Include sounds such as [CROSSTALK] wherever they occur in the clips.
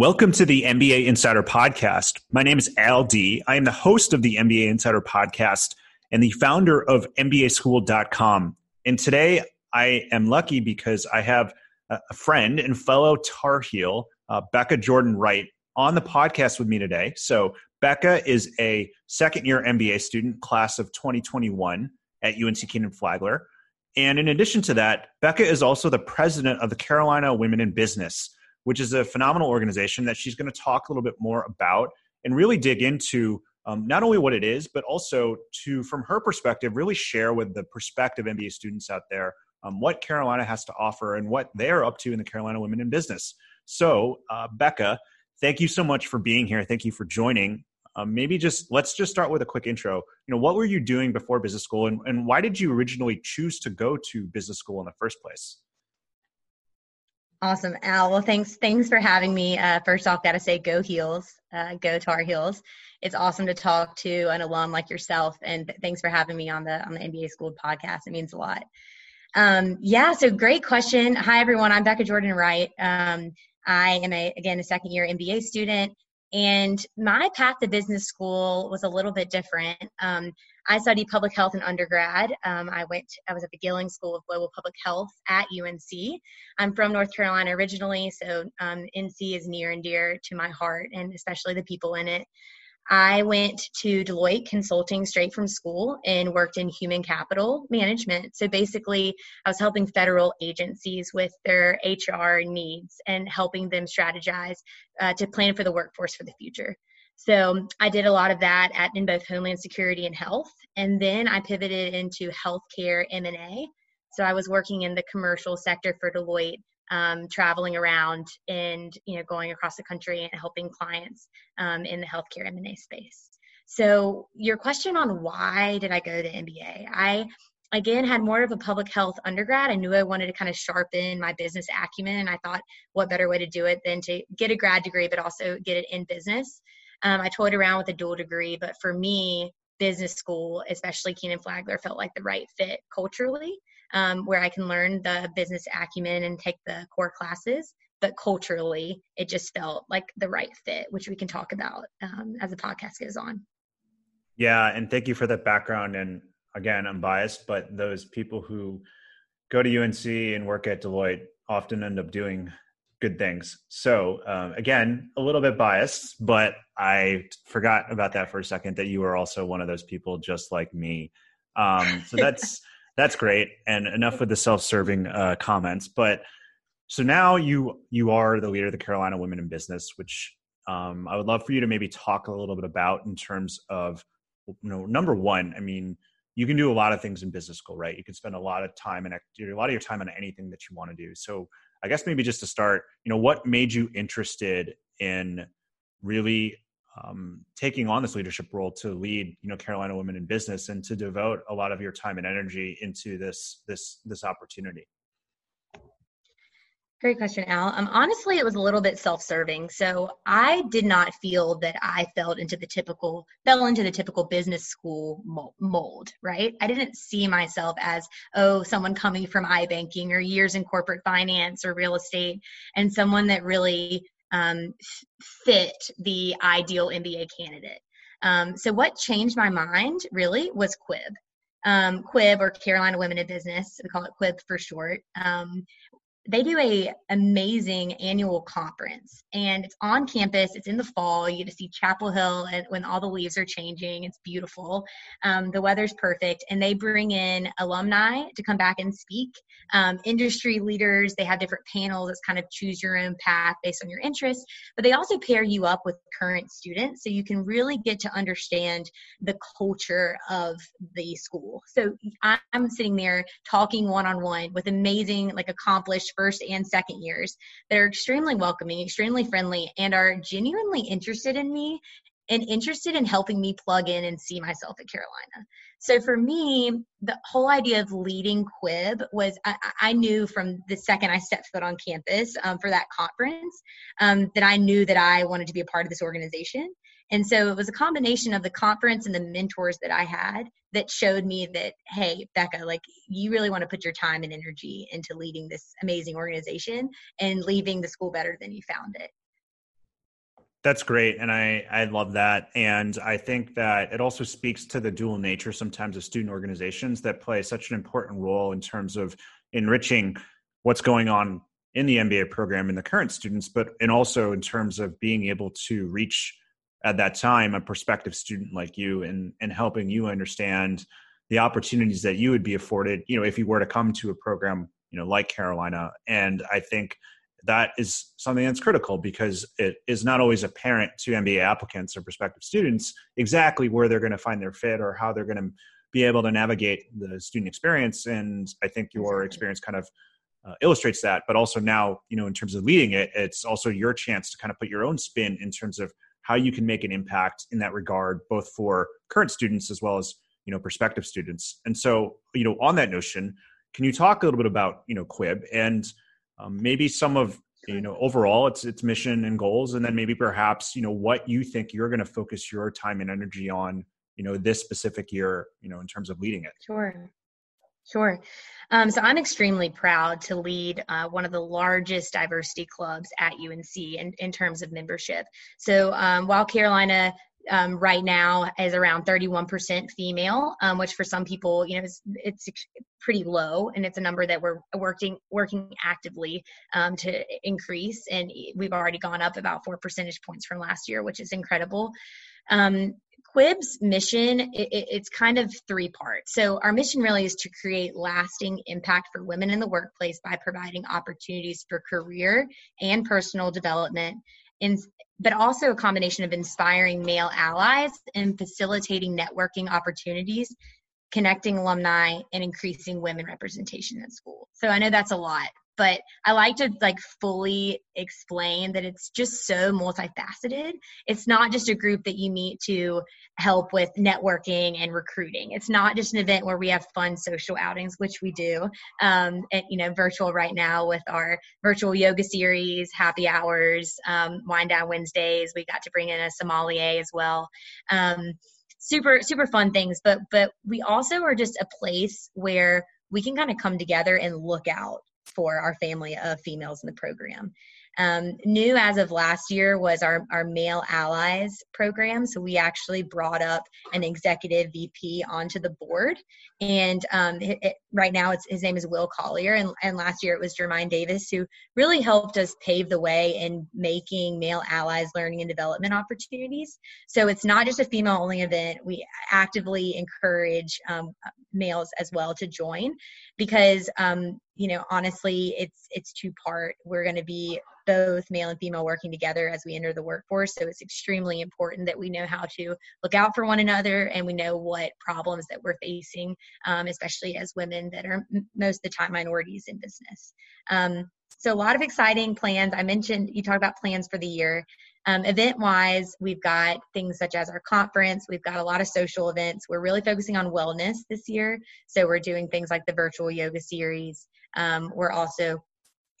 Welcome to the MBA Insider Podcast. My name is Al Dea. I am the host of the MBA Insider Podcast and the founder of MBASchooled.com. And today I am lucky because I have a friend and fellow Tar Heel, uh, Becca Jordan Wright, on the podcast with me today. So, Becca is a second year MBA student, class of 2021 at UNC Kenan Flagler. And in addition to that, Becca is also the president of the Carolina Women in Business which is a phenomenal organization that she's going to talk a little bit more about and really dig into um, not only what it is, but also to, from her perspective, really share with the prospective MBA students out there um, what Carolina has to offer and what they're up to in the Carolina Women in Business. So, uh, Becca, thank you so much for being here. Thank you for joining. Um, maybe just let's just start with a quick intro. You know, what were you doing before business school, and, and why did you originally choose to go to business school in the first place? Awesome, Al. Well, thanks. Thanks for having me. Uh, first off, got to say, go Heels, uh, go Tar Heels. It's awesome to talk to an alum like yourself, and th- thanks for having me on the on the MBA School podcast. It means a lot. Um, yeah, so great question. Hi, everyone. I'm Becca Jordan Wright. Um, I am a again a second year MBA student, and my path to business school was a little bit different. Um, I studied public health in undergrad. Um, I went, I was at the Gillings School of Global Public Health at UNC. I'm from North Carolina originally, so um, NC is near and dear to my heart, and especially the people in it. I went to Deloitte Consulting straight from school and worked in human capital management. So basically, I was helping federal agencies with their HR needs and helping them strategize uh, to plan for the workforce for the future. So I did a lot of that at in both Homeland Security and Health, and then I pivoted into healthcare M and A. So I was working in the commercial sector for Deloitte, um, traveling around and you know going across the country and helping clients um, in the healthcare M and A space. So your question on why did I go to MBA? I again had more of a public health undergrad. I knew I wanted to kind of sharpen my business acumen, and I thought, what better way to do it than to get a grad degree, but also get it in business. Um, I toyed around with a dual degree, but for me, business school, especially Kenan Flagler, felt like the right fit culturally, um, where I can learn the business acumen and take the core classes. But culturally, it just felt like the right fit, which we can talk about um, as the podcast goes on. Yeah, and thank you for that background. And again, I'm biased, but those people who go to UNC and work at Deloitte often end up doing good things. So um, again, a little bit biased, but I forgot about that for a second. That you were also one of those people, just like me. Um, so [LAUGHS] that's that's great. And enough with the self-serving uh, comments. But so now you you are the leader of the Carolina Women in Business, which um, I would love for you to maybe talk a little bit about in terms of you know number one. I mean, you can do a lot of things in business school, right? You can spend a lot of time and a lot of your time on anything that you want to do. So I guess maybe just to start, you know, what made you interested in really um, taking on this leadership role to lead, you know, Carolina Women in Business and to devote a lot of your time and energy into this this this opportunity? Great question, Al. Um, honestly, it was a little bit self-serving. So I did not feel that I fell into the typical fell into the typical business school mold. Right? I didn't see myself as oh someone coming from iBanking or years in corporate finance or real estate, and someone that really um, fit the ideal MBA candidate. Um, so what changed my mind really was Quib. Um, Quib or Carolina Women in Business, we call it Quib for short, um, they do a amazing annual conference and it's on campus it's in the fall you get to see chapel hill and when all the leaves are changing it's beautiful. Um, the weather's perfect and they bring in alumni to come back and speak. Um, industry leaders they have different panels it's kind of choose your own path based on your interests but they also pair you up with current students so you can really get to understand the culture of the school. So i'm sitting there talking one-on-one with amazing like accomplished first and second years that are extremely welcoming, extremely friendly, and are genuinely interested in me and interested in helping me plug in and see myself at Carolina. So for me, the whole idea of leading Quib was I, I knew from the second I stepped foot on campus um, for that conference um, that I knew that I wanted to be a part of this organization. And so it was a combination of the conference and the mentors that I had that showed me that, hey, Becca, like you really want to put your time and energy into leading this amazing organization and leaving the school better than you found it. That's great. And I, I love that. And I think that it also speaks to the dual nature sometimes of student organizations that play such an important role in terms of enriching what's going on in the MBA program in the current students, but and also in terms of being able to reach at that time a prospective student like you and and helping you understand the opportunities that you would be afforded, you know, if you were to come to a program, you know, like Carolina. And I think that is something that's critical because it is not always apparent to MBA applicants or prospective students exactly where they're going to find their fit or how they're going to be able to navigate the student experience. And I think your experience kind of uh, illustrates that. But also now, you know, in terms of leading it, it's also your chance to kind of put your own spin in terms of how you can make an impact in that regard, both for current students as well as you know prospective students. And so, you know, on that notion, can you talk a little bit about you know Quib and um, maybe some of you know overall its its mission and goals and then maybe perhaps you know what you think you're going to focus your time and energy on you know this specific year you know in terms of leading it sure sure um, so i'm extremely proud to lead uh, one of the largest diversity clubs at unc in, in terms of membership so um, while carolina um, right now is around 31% female, um, which for some people, you know, it's, it's, pretty low, and it's a number that we're working working actively um, to increase. And we've already gone up about four percentage points from last year, which is incredible. Um, Quib's mission, it, it's kind of three parts. So, our mission really is to create lasting impact for women in the workplace by providing opportunities for career and personal development in, but also a combination of inspiring male allies and facilitating networking opportunities, connecting alumni, and increasing women representation in school. So I know that's a lot, but I like to like fully explain that it's just so multifaceted. It's not just a group that you meet to help with networking and recruiting. It's not just an event where we have fun social outings, which we do, um, and you know, virtual right now with our virtual yoga series, happy hours, um, wind down Wednesdays. We got to bring in a sommelier as well. Um, super super fun things but but we also are just a place where we can kind of come together and look out for our family of females in the program. Um, new as of last year was our, our male allies program. So we actually brought up an executive VP onto the board. And um, it, it, right now it's, his name is Will Collier. And, and last year it was Jermaine Davis who really helped us pave the way in making male allies learning and development opportunities. So it's not just a female only event. We actively encourage um, males as well to join because um, you know honestly it's it's two part we're going to be both male and female working together as we enter the workforce so it's extremely important that we know how to look out for one another and we know what problems that we're facing um, especially as women that are most of the time minorities in business. Um, so a lot of exciting plans i mentioned you talked about plans for the year um, event wise, we've got things such as our conference, we've got a lot of social events. We're really focusing on wellness this year. So we're doing things like the virtual yoga series. Um, we're also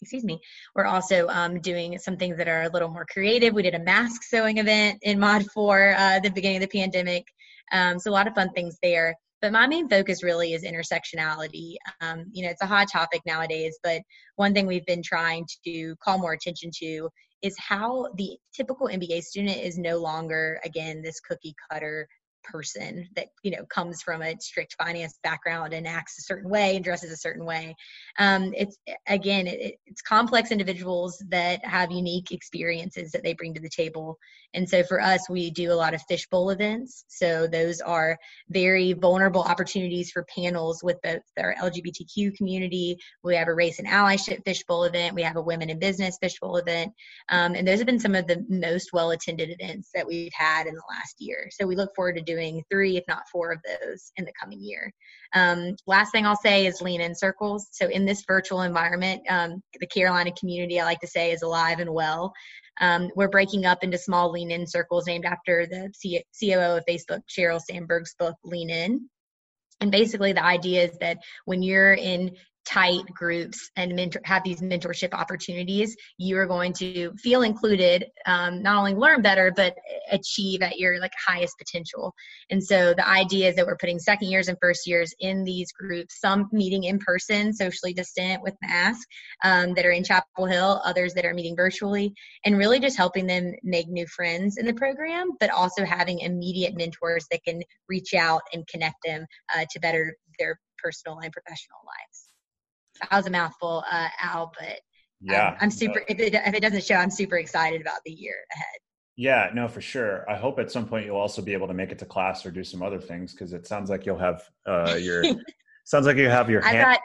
excuse me we're also um, doing some things that are a little more creative we did a mask sewing event in mod 4 uh, the beginning of the pandemic um, so a lot of fun things there but my main focus really is intersectionality. Um, you know it's a hot topic nowadays but one thing we've been trying to call more attention to is how the typical MBA student is no longer, again, this cookie cutter person that you know comes from a strict finance background and acts a certain way and dresses a certain way. Um, it's again it, it's complex individuals that have unique experiences that they bring to the table. And so for us we do a lot of fishbowl events. So those are very vulnerable opportunities for panels with both our lgbtq community. We have a race and allyship fishbowl event. We have a women in business fishbowl event. Um, and those have been some of the most well attended events that we've had in the last year. So we look forward to doing three, if not four of those in the coming year. Um, last thing I'll say is lean in circles. So in this virtual environment, um, the Carolina community, I like to say, is alive and well. Um, we're breaking up into small lean in circles named after the C- COO of Facebook, Sheryl Sandberg's book, Lean In. And basically, the idea is that when you're in tight groups and mentor, have these mentorship opportunities, you are going to feel included, um, not only learn better, but achieve at your like highest potential. And so the idea is that we're putting second years and first years in these groups, some meeting in person, socially distant with masks, um, that are in Chapel Hill, others that are meeting virtually, and really just helping them make new friends in the program, but also having immediate mentors that can reach out and connect them uh, to better their personal and professional lives that was a mouthful, uh, Al, but um, yeah, um, I'm super. If it, if it doesn't show, I'm super excited about the year ahead. Yeah, no, for sure. I hope at some point you'll also be able to make it to class or do some other things because it sounds like you'll have uh, your [LAUGHS] sounds like you have your. Hand- got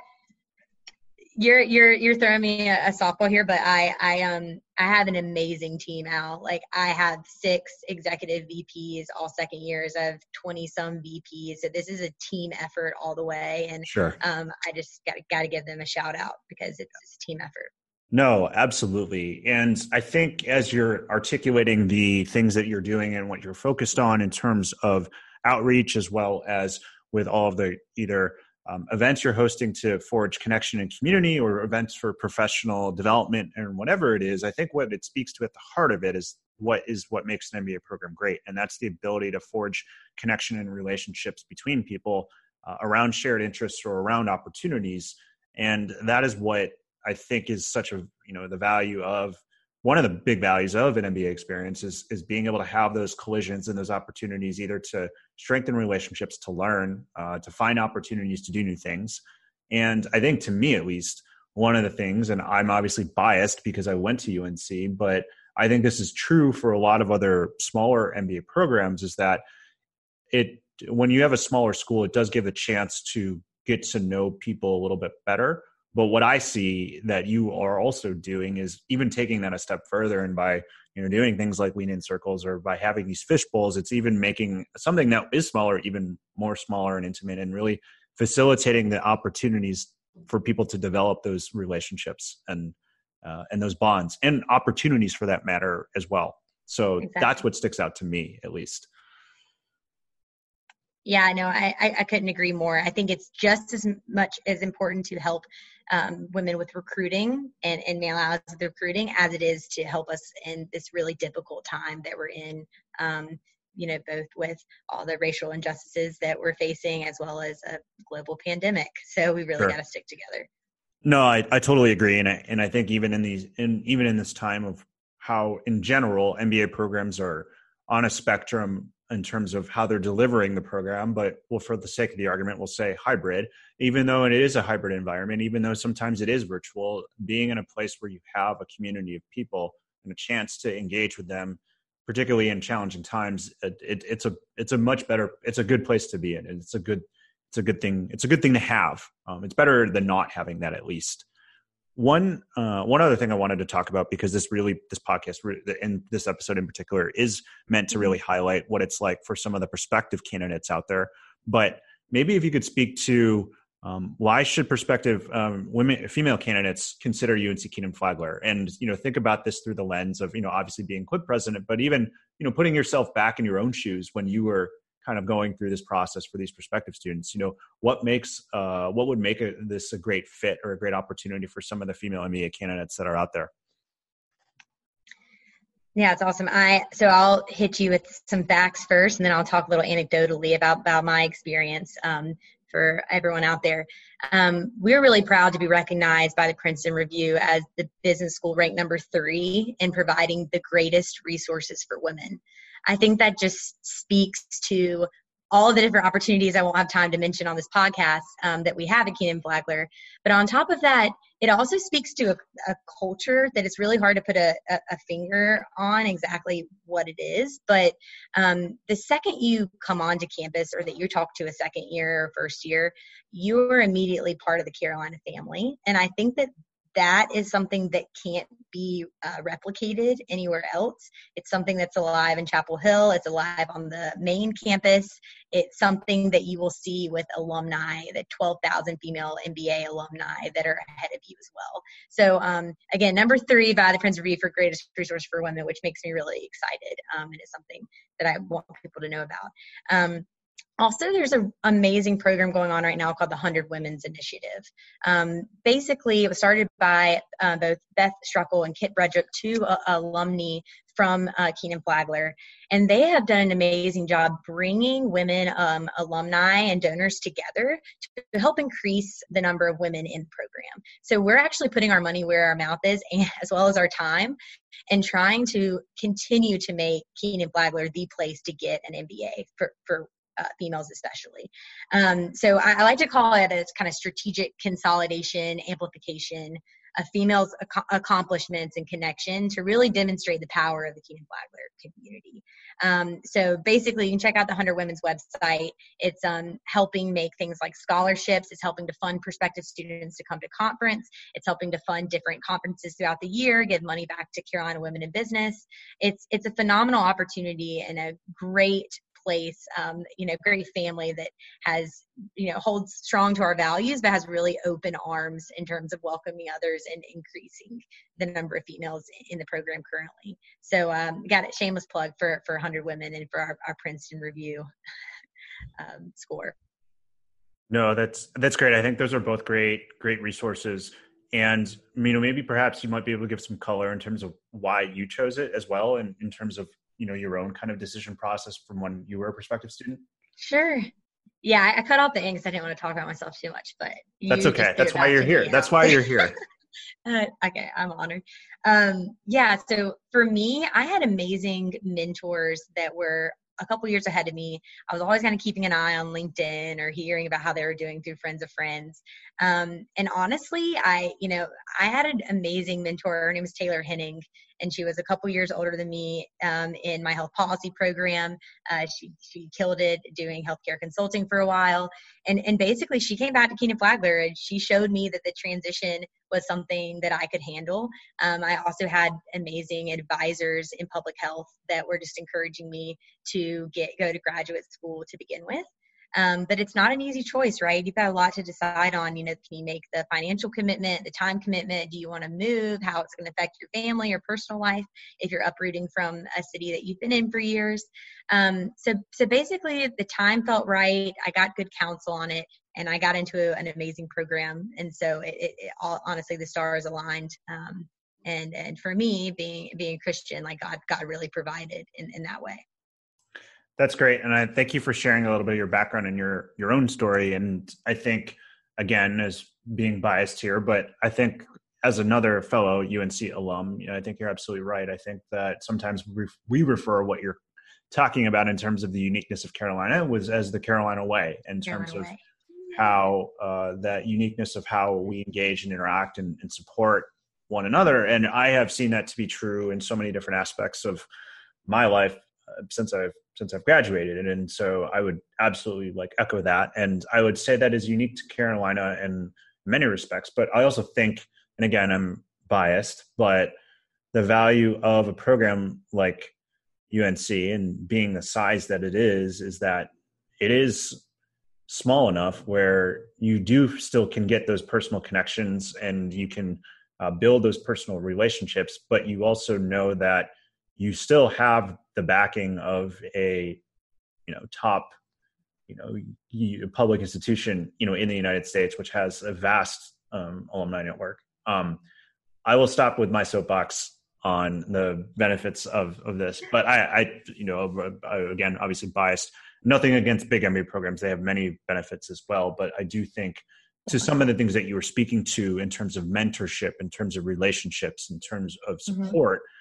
you're you're you're throwing me a, a, softball here, but I I um I have an amazing team Al. Like I have six executive VPs, all second years. I have twenty some VPs. So this is a team effort all the way. And sure, um, I just got got to give them a shout out because it's, it's a team effort. No, absolutely. And I think as you're articulating the things that you're doing and what you're focused on in terms of outreach, as well as with all of the either um, events you're hosting to forge connection and community or events for professional development and whatever it is i think what it speaks to at the heart of it is what is what makes an mba program great. And that's the ability to forge connection and relationships between people uh, around shared interests or around opportunities. And that is what i think is such a you know the value of one of the big values of an MBA experience is is being able to have those collisions and those opportunities either to strengthen relationships, to learn, uh, to find opportunities to do new things. And I think to me at least, one of the things, and I'm obviously biased because I went to UNC, but I think this is true for a lot of other smaller MBA programs, is that it when you have a smaller school, it does give a chance to get to know people a little bit better but what I see that you are also doing is even taking that a step further and by you know doing things like lean in circles or by having these fish bowls, it's even making something that is smaller even more smaller and intimate and really facilitating the opportunities for people to develop those relationships and uh, and those bonds and opportunities for that matter as well. So exactly. that's what sticks out to me at least. Yeah, no, I, I, I couldn't agree more. I think it's just as much as important to help um, women with recruiting and, and male allies with recruiting as it is to help us in this really difficult time that we're in. Um, you know, both with all the racial injustices that we're facing as well as a global pandemic. So we really sure. got to stick together. No, I, I totally agree, and I, and I think even in these, in even in this time of how, in general, MBA programs are on a spectrum in terms of how they're delivering the program but well for the sake of the argument we'll say hybrid. Even though it is a hybrid environment even though sometimes it is virtual being in a place where you have a community of people and a chance to engage with them particularly in challenging times it, it, it's a it's a much better it's a good place to be in. It's a good it's a good thing it's a good thing to have. Um, it's better than not having that at least one uh, one other thing I wanted to talk about because this really this podcast and this episode in particular is meant to really mm-hmm. highlight what it's like for some of the prospective candidates out there. But maybe if you could speak to um, why should prospective um, women female candidates consider UNC Kenan Flagler and you know think about this through the lens of you know obviously being Quib president, but even you know putting yourself back in your own shoes when you were kind of going through this process for these prospective students you know what makes uh, what would make a, this a great fit or a great opportunity for some of the female mba candidates that are out there yeah, it's awesome. I so I'll hit you with some facts first, and then I'll talk a little anecdotally about about my experience um, for everyone out there. Um, we're really proud to be recognized by the Princeton Review as the business school ranked number three in providing the greatest resources for women. I think that just speaks to all the different opportunities I won't have time to mention on this podcast um, that we have at Kenan Flagler. But on top of that, it also speaks to a, a culture that it's really hard to put a, a, finger on exactly what it is. But um, the second you come onto campus or that you talk to a second year or first year, you're immediately part of the Carolina family. And I think that that is something that can't be uh, replicated anywhere else. It's something that's alive in Chapel Hill. It's alive on the main campus. It's something that you will see with alumni, the 12,000 female MBA alumni that are ahead of you as well. So um, again, number three by the Princeton Review for greatest resource for women, which makes me really excited, um, and it's something that I want people to know about. Um, also there's an amazing program going on right now called the 100 women's initiative um, basically it was started by uh, both beth struckel and kit bredrick two uh, alumni from uh, Kenan Flagler, and they have done an amazing job bringing women um, alumni and donors together to help increase the number of women in the program. So we're actually putting our money where our mouth is, and, [LAUGHS] as well as our time, and trying to continue to make Kenan Flagler the place to get an MBA for for uh, females especially. Um, so I, I, like to call it as kind of strategic consolidation, amplification of females' ac- accomplishments and connection to really demonstrate the power of the Kenan Flagler community. Um, so basically, you can check out the 100 Women's website. It's um, helping make things like scholarships. It's helping to fund prospective students to come to conference. It's helping to fund different conferences throughout the year, give money back to Carolina Women in Business. It's it's a phenomenal opportunity and a great place, um, you know, great family that has, you know, holds strong to our values, but has really open arms in terms of welcoming others and increasing the number of females in the program currently. So, um, got a shameless plug for for 100 Women and for our, our Princeton Review [LAUGHS] um, score. No, that's that's great. I think those are both great great resources. And you know, maybe perhaps you might be able to give some color in terms of why you chose it as well, and in terms of you know your own kind of decision process from when you were a prospective student? Sure. Yeah, I cut off the ink because I didn't want to talk about myself too much, but that's okay. That's why you're here. That's why you're here. uh, okay, I'm honored. Um, yeah, so for me, I had amazing mentors that were a couple years ahead of me. I was always kind of keeping an eye on LinkedIn or hearing about how they were doing through friends of friends. Um, and honestly, I, you know, I had an amazing mentor. Her name was Taylor Henning, and she was a couple years older than me um, in my health policy program. Uh, she she killed it doing healthcare consulting for a while, and and basically she came back to Kenan Flagler and she showed me that the transition was something that I could handle. Um, I also had amazing advisors in public health that were just encouraging me to get go to graduate school to begin with. Um, but it's not an easy choice, right? You've got a lot to decide on. You know, can you make the financial commitment, the time commitment? Do you want to move? How it's going to affect your family or personal life if you're uprooting from a city that you've been in for years? Um, so, so basically, the time felt right. I got good counsel on it, and I got into an amazing program. And so, it, it, it all, honestly, the stars aligned. Um, and and for me, being being a Christian, like God, God really provided in, in that way. That's great, and I thank you for sharing a little bit of your background and your your own story. And I think, again, as being biased here, but I think as another fellow UNC alum, you know, I think you're absolutely right. I think that sometimes we, we refer what you're talking about in terms of the uniqueness of Carolina was as the Carolina way in terms Carolina of how uh, that uniqueness of how we engage and interact and, and support one another. And I have seen that to be true in so many different aspects of my life uh, since I've since I've graduated, and, and so I would absolutely like echo that, and I would say that is unique to Carolina in many respects. But I also think, and again, I'm biased, but the value of a program like UNC and being the size that it is, is that it is small enough where you do still can get those personal connections and you can uh, build those personal relationships, but you also know that you still have the backing of a you know top you know public institution you know in the united states which has a vast um, alumni network. Um, i will stop with my soapbox on the benefits of of this but i i you know again obviously biased. Nothing against big mba programs. They have many benefits as well but i do think to some of the things that you were speaking to in terms of mentorship in terms of relationships in terms of mm-hmm. support mm-hmm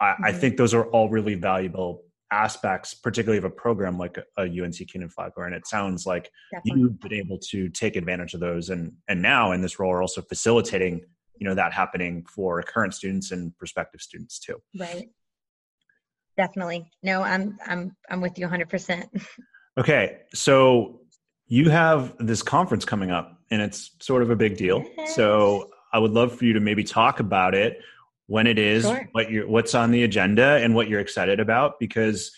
I, mm-hmm. I think those are all really valuable aspects, particularly of a program like a, UNC Kenan Flagler. And it sounds like Definitely. you've been able to take advantage of those, and and now in this role are also facilitating you know that happening for current students and prospective students too. Right. Definitely. No, I'm I'm I'm with you 100. percent [LAUGHS] Okay, so you have this conference coming up, and it's sort of a big deal. Yes. So I would love for you to maybe talk about it when it is, sure. what you what's on the agenda, and what you're excited about, because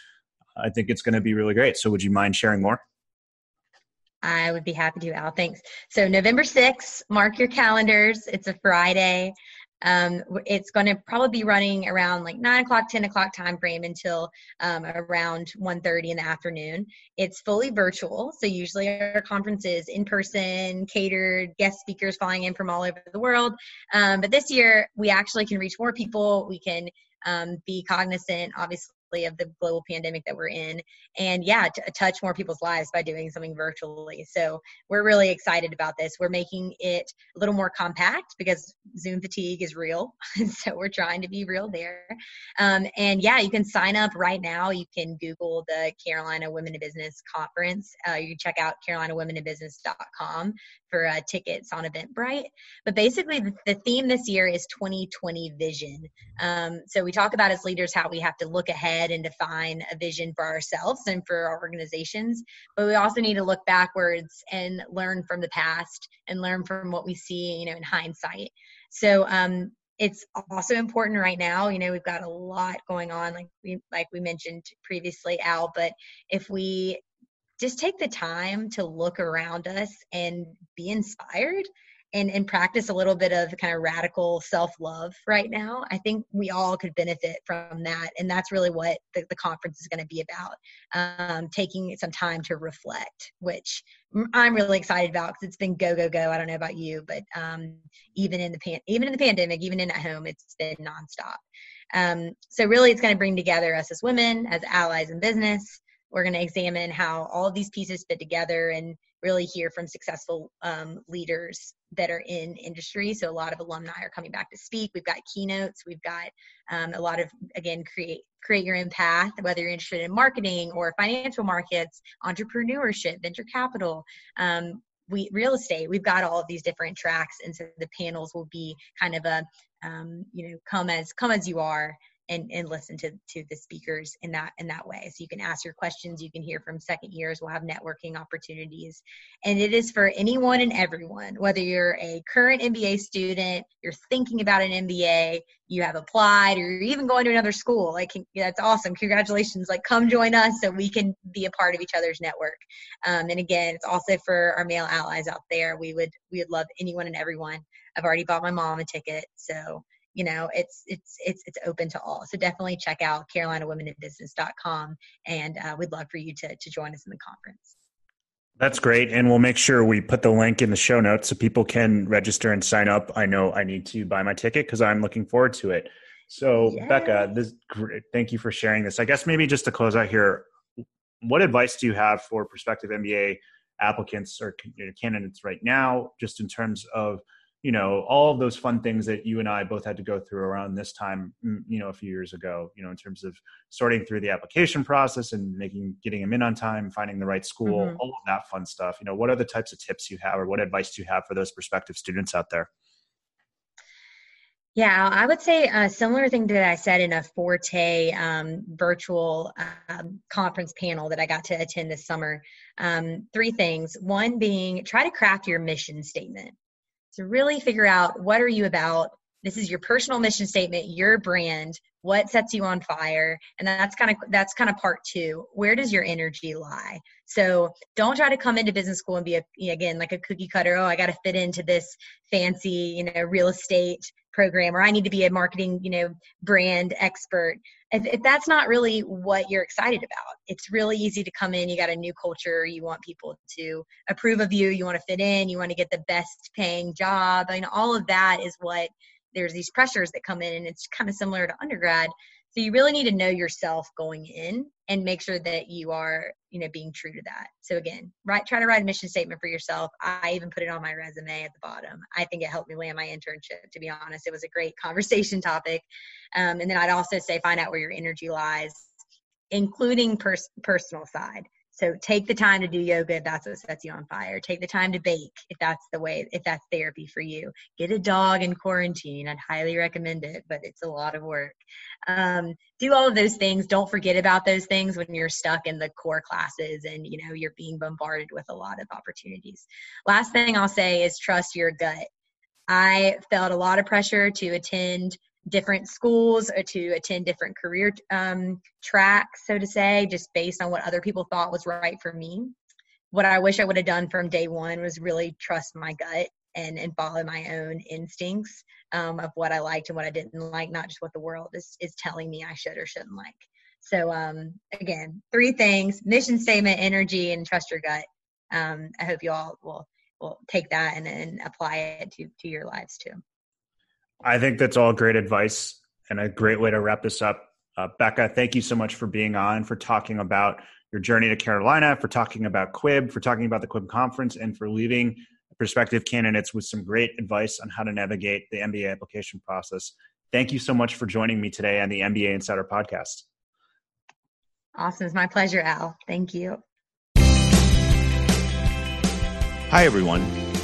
I think it's going to be really great. So, would you mind sharing more? I would be happy to, Al. Thanks. So, November 6th, mark your calendars. It's a Friday. Um, it's going to probably be running around like 9 o'clock 10 o'clock time frame until um, around 1.30 in the afternoon. It's fully virtual so usually our conferences in person catered guest speakers flying in from all over the world. Um, but this year we actually can reach more people. We can um, be cognizant obviously of the global pandemic that we're in and yeah to touch more people's lives by doing something virtually. So we're really excited about this. We're making it a little more compact because zoom fatigue is real [LAUGHS] so we're trying to be real there. Um, and yeah you can sign up right now. You can google the carolina women in business conference. Uh, you can check out carolinawomeninbusiness.com for uh, tickets on eventbrite but basically the, the, theme this year is 2020 vision um, so we talk about as leaders how we have to look ahead ahead and define a vision for ourselves and for our organizations. But we also need to look backwards and learn from the past and learn from what we see, you know, in hindsight. So um, it's also important right now. You know, we've got a lot going on, like we like we mentioned previously, Al. But if we just take the time to look around us and be inspired and and practice a little bit of kind of radical self-love right now. I think we all could benefit from that and that's really what the, the conference is going to be about um, taking some time to reflect which i'm really excited about because it's been go go go. I don't know about you but um, even in the pan even in the pandemic even in at home it's been nonstop. Um, so really it's going to bring together us as women as allies in business we're going to examine how all these pieces fit together and really hear from successful um, leaders that are in industry. So a lot of alumni are coming back to speak. We've got keynotes. We've got um, a lot of again create create your own path. Whether you're interested in marketing or financial markets, entrepreneurship, venture capital. Um, we real estate we've got all of these different tracks and so the panels will be kind of a um, you know come as come as you are and, and listen to, to the speakers in that in that way. So you can ask your questions, you can hear from second years, we'll have networking opportunities. And it is for anyone and everyone, whether you're a current MBA student, you're thinking about an MBA, you have applied, or you're even going to another school. Like that's awesome. Congratulations. Like come join us so we can be a part of each other's network. Um, and again, it's also for our male allies out there. We would we would love anyone and everyone. I've already bought my mom a ticket. So you know it's it's it's it's open to all. So definitely check out carolinawomeninbusiness.com and uh, we'd love for you to to join us in the conference. That's great and we'll make sure we put the link in the show notes so people can register and sign up. I know i need to buy my ticket because i'm looking forward to it. So becca this great, thank you for sharing this. I guess maybe just to close out here what advice do you have for prospective mba applicants or candidates right now just in terms of you know all of those fun things that you and I both had to go through around this time mm, you know a few years ago you know in terms of sorting through the application process and making getting them in on time finding the right school mm-hmm. all of that fun stuff you know what are the types of tips you have or what advice do you have for those prospective students out there yeah, I would say a similar thing that I said in a Forte um, virtual um, conference panel that I got to attend this summer. Um, three things. One being try to craft your mission statement to really figure out what are you about. This is your personal mission statement your brand what sets you on fire. And that's kind of that's kind of part two. Where does your energy lie? So don't try to come into business school and be a again like a cookie cutter oh i got to fit into this fancy you know real estate program or i need to be a marketing you know brand expert that's not really what you're excited about. It's really easy to come in you got a new culture you want people to approve of you you want to fit in you want to get the best paying job I mean all of that is what there's these pressures that come in and it's kind of similar to undergrad so you really need to know yourself going in and make sure that you are you know being true to that. So again write try to write a mission statement for yourself. I even put it on my resume at the bottom. I think it helped me land my internship to be honest. It was a great [LAUGHS] conversation topic. Um, and then i'd also say find out where your energy lies including pers- personal side so take the time to do yoga if that's what sets you on fire. Take the time to bake if that's the way, if that's therapy for you. Get a dog in quarantine. I'd highly recommend it, but it's a lot of work. Um, do all of those things. Don't forget about those things when you're stuck in the core classes and you know you're being bombarded with a lot of opportunities. Last thing I'll say is trust your gut I felt a lot of pressure to attend different schools or to attend different career um, tracks, so to say, just based on what other people thought was right for me. What I wish I would have done from day one was really trust my gut and, and follow my own instincts um, of what I liked and what I didn't like, not just what the world is, is telling me I should or shouldn't like. So um, again, three things: mission statement, energy, and trust your gut. Um, I hope you all will will take that and, and apply it to to your lives too. I think that's all great advice and a great way to wrap this up. Uh, Becca, thank you so much for being on, for talking about your journey to Carolina, for talking about Quib, for talking about the Quib conference, and for leaving prospective candidates with some great advice on how to navigate the MBA application process. Thank you so much for joining me today on the MBA Insider podcast. Awesome. It's my pleasure, Al. Thank you. Hi, everyone.